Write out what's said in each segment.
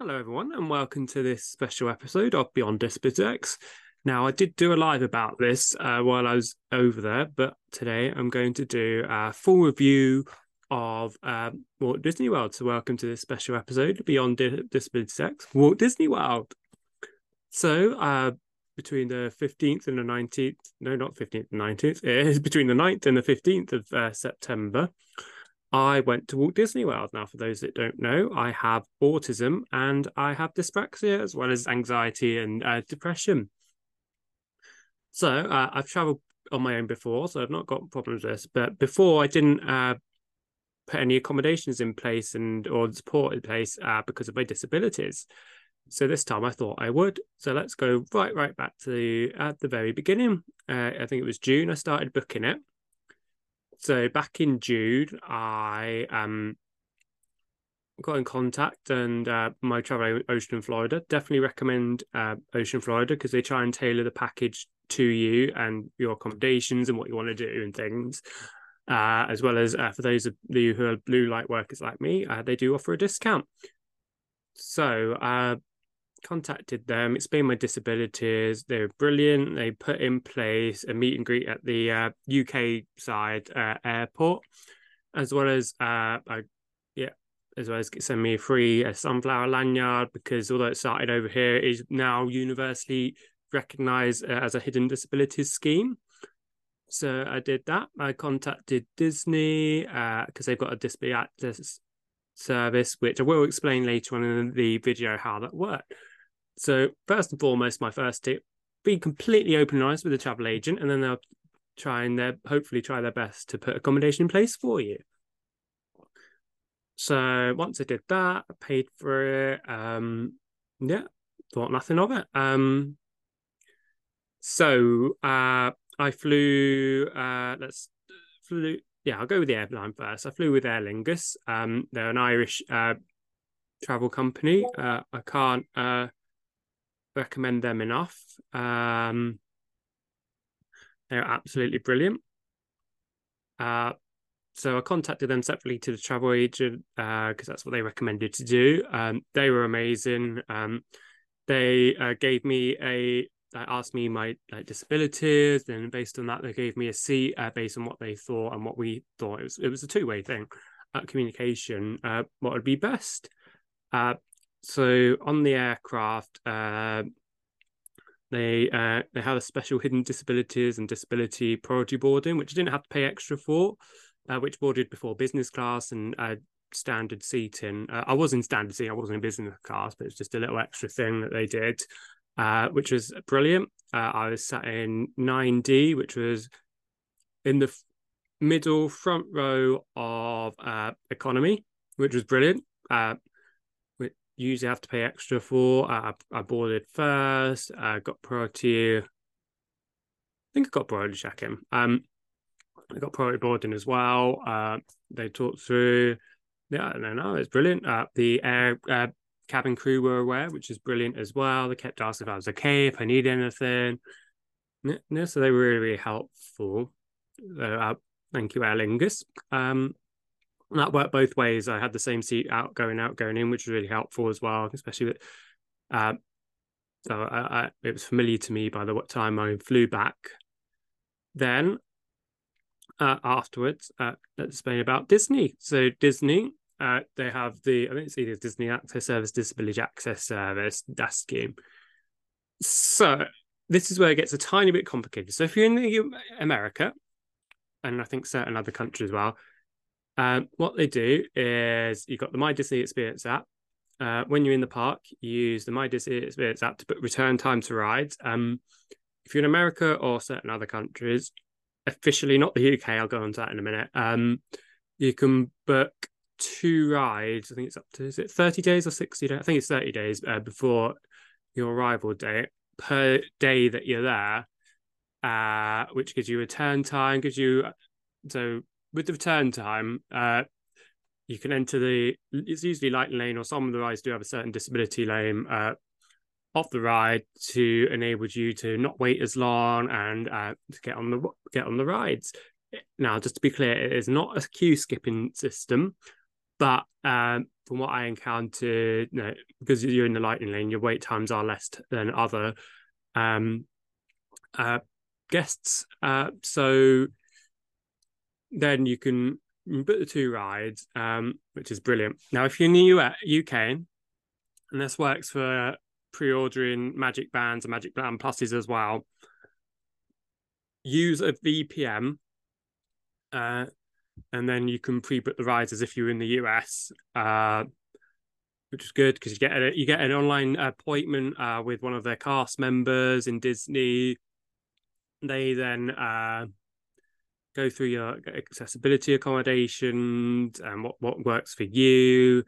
Hello, everyone, and welcome to this special episode of Beyond Disability Now, I did do a live about this uh, while I was over there, but today I'm going to do a full review of um, Walt Disney World. So, welcome to this special episode Beyond Di- Disability X, Walt Disney World. So, uh, between the 15th and the 19th, no, not 15th and 19th, it is between the 9th and the 15th of uh, September. I went to Walt Disney World. Now, for those that don't know, I have autism and I have dyspraxia as well as anxiety and uh, depression. So uh, I've traveled on my own before, so I've not got problems with this. But before, I didn't uh, put any accommodations in place and or support in place uh, because of my disabilities. So this time I thought I would. So let's go right, right back to at the very beginning. Uh, I think it was June. I started booking it so back in June, I um got in contact and uh, my travel Ocean Florida. Definitely recommend uh, Ocean Florida because they try and tailor the package to you and your accommodations and what you want to do and things. Uh, as well as uh, for those of you who are blue light workers like me, uh, they do offer a discount. So uh, contacted them, explained my disabilities. They were brilliant. They put in place a meet and greet at the uh, UK side uh, airport, as well as uh, I, yeah, as well as send me a free uh, sunflower lanyard because although it started over here, is now universally recognised uh, as a hidden disabilities scheme. So I did that. I contacted Disney because uh, they've got a disability access service, which I will explain later on in the video how that worked. So first and foremost, my first tip: be completely open and honest with the travel agent, and then they'll try and they hopefully try their best to put accommodation in place for you. So once I did that, I paid for it. Um, yeah, thought nothing of it. Um, so uh, I flew. Uh, let's flew. Yeah, I'll go with the airline first. I flew with Aer Lingus. Um, they're an Irish uh, travel company. Uh, I can't uh, recommend them enough. Um, they're absolutely brilliant. Uh, so I contacted them separately to the travel agent because uh, that's what they recommended to do. Um, they were amazing. Um, they uh, gave me a they asked me my like disabilities, and based on that, they gave me a seat uh, based on what they thought and what we thought. It was it was a two way thing, uh, communication. Uh, what would be best? So on the aircraft, uh, they uh, they had a special hidden disabilities and disability priority boarding, which you didn't have to pay extra for, uh, which boarded before business class and uh, standard seating. Uh, I was in standard seating, I wasn't in business class, but it's just a little extra thing that they did, uh, which was brilliant. I was sat in 9D, which was in the middle front row of economy, which was brilliant usually have to pay extra for. I, I boarded first. I got priority. I think I got priority check-in. Um, I got priority boarding as well. Uh, they talked through. Yeah, no, no, it's brilliant. Uh, the air uh, cabin crew were aware, which is brilliant as well. They kept asking if I was okay, if I need anything. No, so they were really, really helpful. Uh, thank you, Aer Lingus. Um, that worked both ways. I had the same seat out going out going in, which was really helpful as well, especially with. Uh, so I, I, it was familiar to me by the time I flew back. Then uh, afterwards, uh, let's explain about Disney. So Disney, uh, they have the I think it's either Disney Access Service, Disability Access Service, that scheme. So this is where it gets a tiny bit complicated. So if you're in the America, and I think certain other countries as well, um, what they do is you've got the My Disney Experience app. Uh, when you're in the park, you use the My Disney Experience app to put return time to rides. Um, if you're in America or certain other countries, officially not the UK, I'll go on to that in a minute. Um, you can book two rides. I think it's up to is it 30 days or 60 days? I think it's 30 days uh, before your arrival date per day that you're there, uh, which gives you return time, gives you so with the return time, uh, you can enter the. It's usually light lane, or some of the rides do have a certain disability lane uh, off the ride to enable you to not wait as long and uh, to get on the get on the rides. Now, just to be clear, it is not a queue skipping system, but um, from what I encountered, you know, because you're in the lightning lane, your wait times are less than other um, uh, guests. Uh, so then you can book the two rides, um, which is brilliant. Now, if you're in the UK, and this works for pre-ordering Magic Bands and Magic Band Pluses as well, use a VPN, uh, and then you can pre-book the rides as if you're in the US. Uh, which is good because you get a, you get an online appointment uh, with one of their cast members in Disney. They then uh, go through your accessibility accommodations and what, what works for you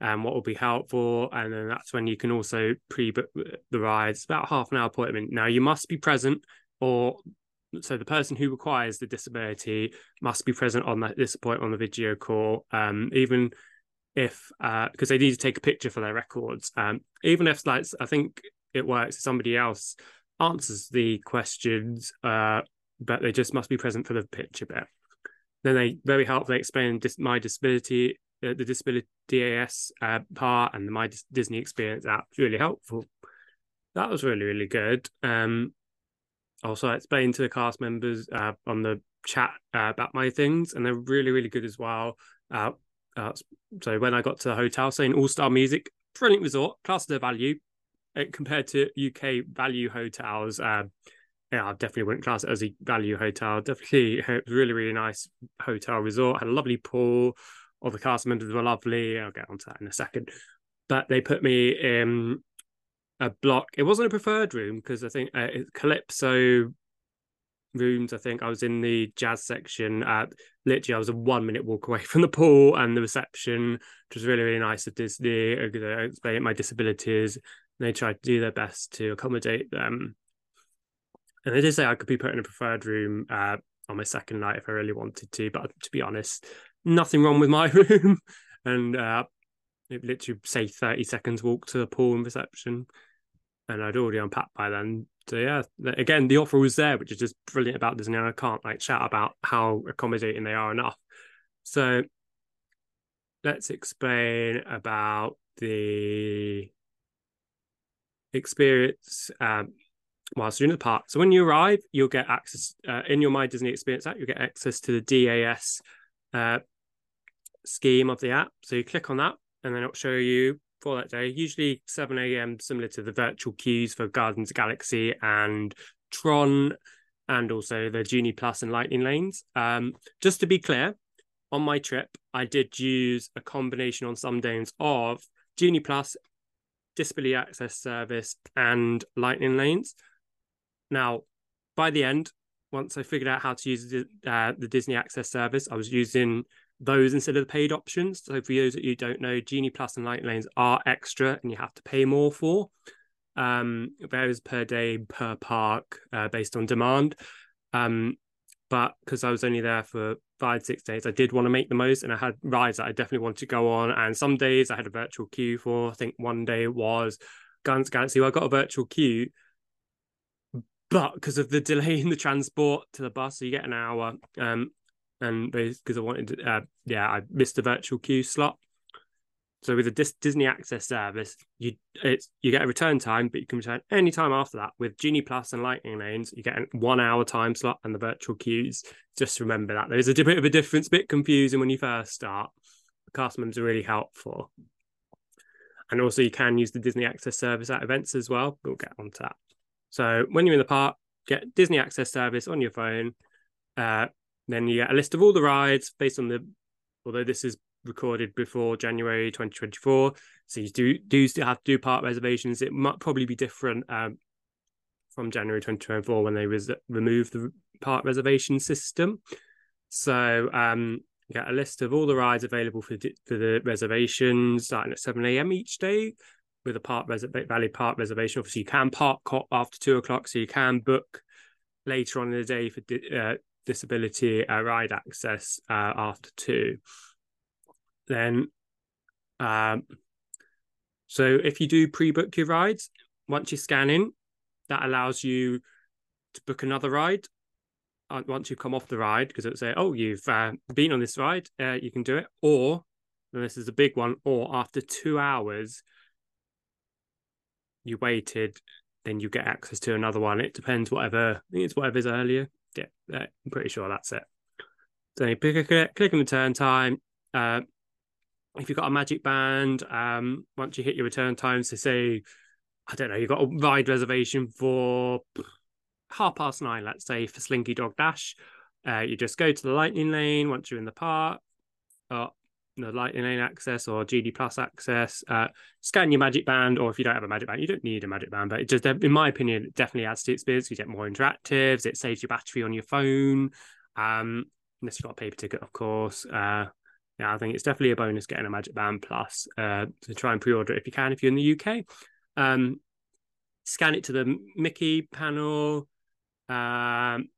and what will be helpful. And then that's when you can also pre-book the rides. About half an hour appointment. Now you must be present, or so the person who requires the disability must be present on that this appointment on the video call. Um, even if because uh, they need to take a picture for their records. Um, even if like I think it works, somebody else answers the questions, uh, but they just must be present for the picture bit. Then they very helpfully explain dis- my disability, uh, the disability DAS uh, part, and the my Dis- Disney experience app. Really helpful. That was really really good. Um, also, I explained to the cast members uh, on the chat uh, about my things, and they're really really good as well. Uh, uh, so when I got to the hotel, saying All Star Music, brilliant resort, class of their value compared to UK value hotels. Uh, yeah, I definitely wouldn't class it as a value hotel. Definitely, it really really nice hotel resort. Had a lovely pool. All the cast members were lovely. I'll get onto that in a second. But they put me in a block. It wasn't a preferred room because I think uh, Calypso rooms. I think I was in the jazz section. At literally, I was a one minute walk away from the pool and the reception, which was really really nice of Disney. I explained my disabilities. They tried to do their best to accommodate them. And they did say I could be put in a preferred room uh, on my second night if I really wanted to. But to be honest, nothing wrong with my room. and uh, it literally say 30 seconds walk to the pool and reception. And I'd already unpacked by then so yeah, again, the offer was there, which is just brilliant about Disney. And I can't like chat about how accommodating they are enough. So let's explain about the experience um, whilst you're in the park. So when you arrive, you'll get access uh, in your My Disney Experience app. You'll get access to the DAS uh, scheme of the app. So you click on that, and then it'll show you for that day. Usually 7 a.m., similar to the virtual queues for Guardians Galaxy and Tron, and also the Genie Plus and Lightning lanes. Um, just to be clear, on my trip, I did use a combination on some days of Genie Plus, Disability Access Service, and Lightning lanes. Now, by the end, once I figured out how to use the, uh, the Disney Access Service, I was using those instead of the paid options. So for those that you don't know, Genie Plus and Light Lanes are extra and you have to pay more for. Um, varies per day, per park, uh, based on demand. Um, but because I was only there for five, six days, I did want to make the most and I had rides that I definitely wanted to go on. And some days I had a virtual queue for, I think one day was Guns Galaxy, I got a virtual queue. But because of the delay in the transport to the bus, so you get an hour. Um, and because I wanted to, uh, yeah, I missed the virtual queue slot. So with the Dis- Disney Access service, you it's you get a return time, but you can return any time after that. With Genie Plus and Lightning Lanes, you get a one hour time slot and the virtual queues. Just remember that there's a bit of a difference, bit confusing when you first start. The cast members are really helpful, and also you can use the Disney Access service at events as well. We'll get onto that. So when you're in the park, get Disney Access service on your phone. Uh, then you get a list of all the rides based on the, although this is recorded before January 2024, so you do do still have to do park reservations. It might probably be different um, from January 2024 when they res- removed the park reservation system. So um, you get a list of all the rides available for di- for the reservations starting at 7 a.m. each day with a park res- park reservation. Obviously, you can park after two o'clock, so you can book later on in the day for di- uh, disability uh, ride access uh, after two. Then, um, so if you do pre-book your rides, once you scan in, that allows you to book another ride. once you come off the ride, because it'll say, "Oh, you've uh, been on this ride, uh, you can do it," or and this is a big one, or after two hours, you waited, then you get access to another one. It depends, whatever. I think it's whatever's earlier. Yeah, I'm pretty sure that's it. So you a click, click on return time. Uh, if you've got a magic band, um, once you hit your return times, so say, I don't know, you've got a ride reservation for half past nine, let's say, for Slinky Dog Dash. Uh, you just go to the lightning lane once you're in the park, or the lightning lane access or Genie Plus access. Uh, scan your magic band, or if you don't have a magic band, you don't need a magic band, but it just, in my opinion, it definitely adds to the experience. You get more interactives. It saves your battery on your phone. Um, unless you've got a paper ticket, of course. Uh, yeah, I think it's definitely a bonus getting a Magic Band Plus uh, to try and pre-order it if you can if you're in the UK. Um, scan it to the Mickey panel. Um,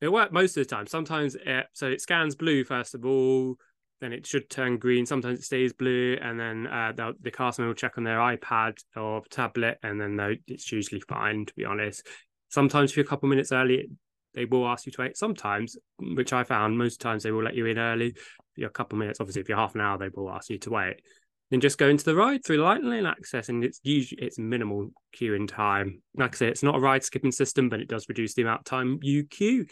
it works most of the time. Sometimes it so it scans blue first of all, then it should turn green. Sometimes it stays blue, and then uh, the, customer will check on their iPad or tablet, and then it's usually fine. To be honest, sometimes if you're a couple minutes early, they will ask you to wait. Sometimes, which I found, most times they will let you in early. you're a couple minutes, obviously, if you're half an hour, they will ask you to wait. Then just go into the ride through lightning lane access, and it's usually it's minimal queuing time. Like I say, it's not a ride skipping system, but it does reduce the amount of time you queue.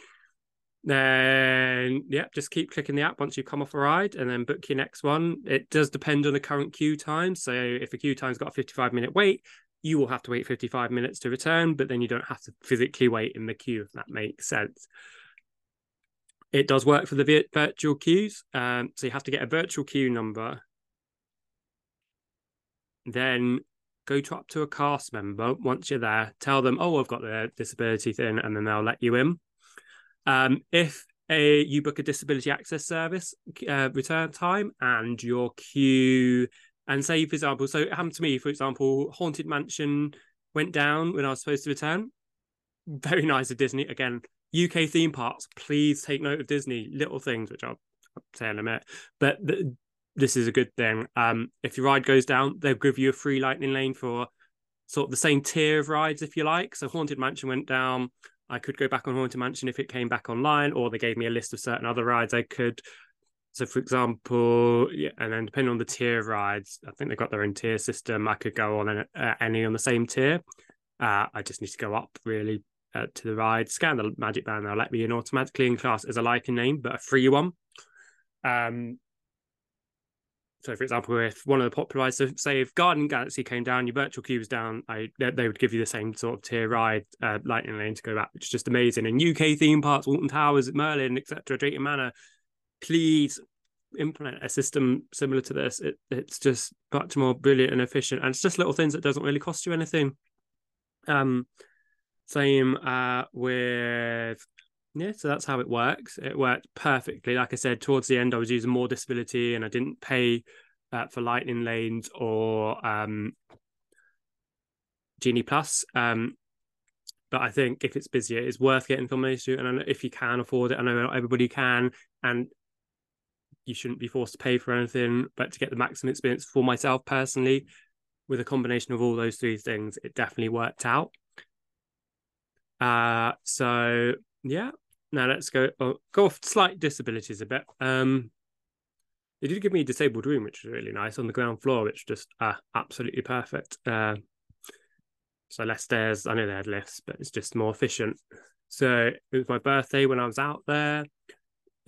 Then, yeah, just keep clicking the app once you come off a ride, and then book your next one. It does depend on the current queue time. So if a queue time's got a 55 minute wait, you will have to wait 55 minutes to return, but then you don't have to physically wait in the queue, if that makes sense. It does work for the virtual queues. Um, so you have to get a virtual queue number. Then go to up to a cast member once you're there, tell them, oh, I've got the disability thing, and then they'll let you in. Um, if a you book a disability access service uh, return time and your queue and say, for example, so it happened to me, for example, Haunted Mansion went down when I was supposed to return. Very nice of Disney. Again, UK theme parks, please take note of Disney little things, which I'll say in a minute. But this is a good thing. Um, if your ride goes down, they'll give you a free lightning lane for sort of the same tier of rides, if you like. So Haunted Mansion went down. I could go back on Haunted Mansion if it came back online, or they gave me a list of certain other rides I could so, for example, yeah, and then depending on the tier of rides, I think they've got their own tier system. I could go on uh, any on the same tier. Uh, I just need to go up really uh, to the ride, scan the magic band, they'll let me in automatically in class as a lightning lane, but a free one. Um, so, for example, if one of the popular rides, so say if Guardian Galaxy came down, your virtual was down, I they would give you the same sort of tier ride, uh, lightning lane to go back, which is just amazing. And UK theme parks, Alton Towers, Merlin, etc., Drayton Manor, please implement a system similar to this. It, it's just much more brilliant and efficient, and it's just little things that doesn't really cost you anything. Um, same uh with yeah, so that's how it works. It worked perfectly. Like I said, towards the end, I was using more disability, and I didn't pay uh, for lightning lanes or um Genie Plus. Um, but I think if it's busier, it's worth getting from those two. And if you can afford it, I know not everybody can. And you shouldn't be forced to pay for anything, but to get the maximum experience for myself personally, with a combination of all those three things, it definitely worked out. Uh, so yeah, now let's go oh, go off slight disabilities a bit. Um, they did give me a disabled room, which was really nice on the ground floor, which just uh, absolutely perfect. Uh, so less stairs. I know they had lifts, but it's just more efficient. So it was my birthday when I was out there.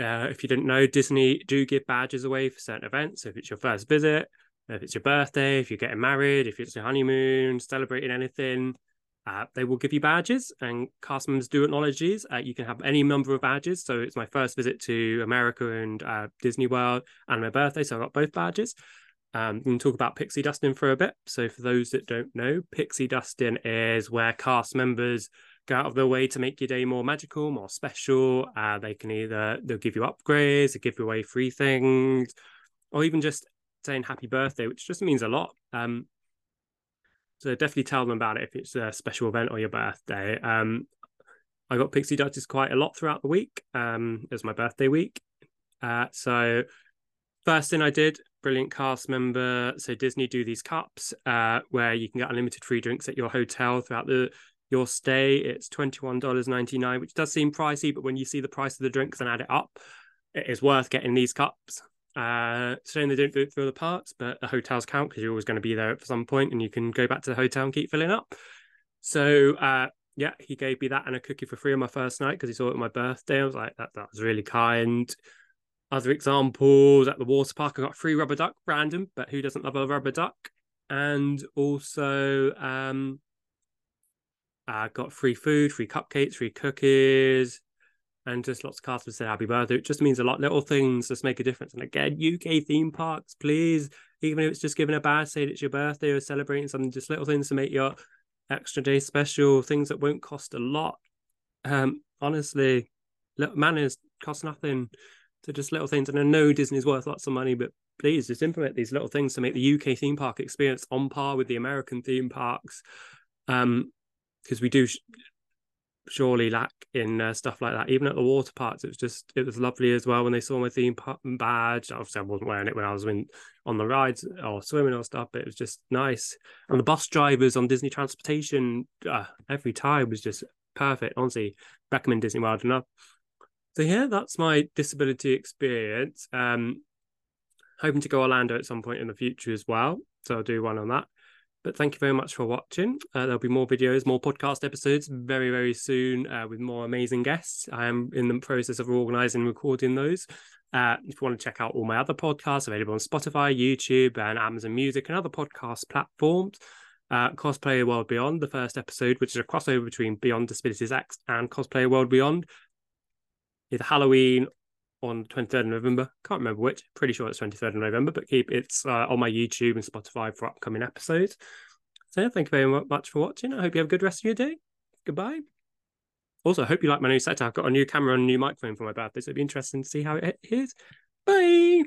Uh, if you didn't know, Disney do give badges away for certain events. So if it's your first visit, if it's your birthday, if you're getting married, if it's your honeymoon, celebrating anything, uh, they will give you badges. And cast members do acknowledge these. Uh, you can have any number of badges. So it's my first visit to America and uh, Disney World and my birthday. So I got both badges. Um, we can talk about pixie dusting for a bit. So for those that don't know, pixie dusting is where cast members go out of their way to make your day more magical, more special. Uh, they can either they'll give you upgrades, they give you away free things, or even just saying happy birthday, which just means a lot. Um, so definitely tell them about it if it's a special event or your birthday. Um, I got pixie dusted quite a lot throughout the week. Um, it was my birthday week. Uh, so first thing I did, brilliant cast member. So Disney do these cups uh, where you can get unlimited free drinks at your hotel throughout the your stay. It's $21.99, which does seem pricey, but when you see the price of the drinks and add it up, it is worth getting these cups. Uh, saying they don't fill the parts, but the hotels count because you're always going to be there at some point, and you can go back to the hotel and keep filling up. So uh, yeah, he gave me that and a cookie for free on my first night because he saw it on my birthday. I was like, that that was really kind. Other examples at the water park, I got free rubber duck, random, but who doesn't love a rubber duck? And also, um, I got free food, free cupcakes, free cookies, and just lots of to say happy birthday. It just means a lot. Little things just make a difference. And again, UK theme parks, please, even if it's just giving a badge, saying it's your birthday or celebrating something, just little things to make your extra day special, things that won't cost a lot. Um, honestly, manners cost nothing. So just little things. And I know Disney's worth lots of money, but please just implement these little things to make the UK theme park experience on par with the American theme parks. Um, because we do surely lack in uh, stuff like that. Even at the water parks, it was just it was lovely as well when they saw my theme badge. Obviously, I wasn't wearing it when I was in, on the rides or swimming or stuff, but it was just nice. And the bus drivers on Disney Transportation uh, every time was just perfect. Honestly, recommend Disney World enough. So yeah, that's my disability experience. Um, hoping to go Orlando at some point in the future as well. So I'll do one on that. But thank you very much for watching. Uh, there'll be more videos, more podcast episodes very, very soon uh, with more amazing guests. I am in the process of organizing and recording those. Uh, if you want to check out all my other podcasts available on Spotify, YouTube, and Amazon Music and other podcast platforms, uh, Cosplayer World Beyond, the first episode, which is a crossover between Beyond Disabilities X and Cosplayer World Beyond, either Halloween on 23rd of November. Can't remember which. Pretty sure it's 23rd of November, but keep it's uh, on my YouTube and Spotify for upcoming episodes. So thank you very much for watching. I hope you have a good rest of your day. Goodbye. Also, I hope you like my new setup. I've got a new camera and a new microphone for my birthday, so it'd be interesting to see how it is. Bye.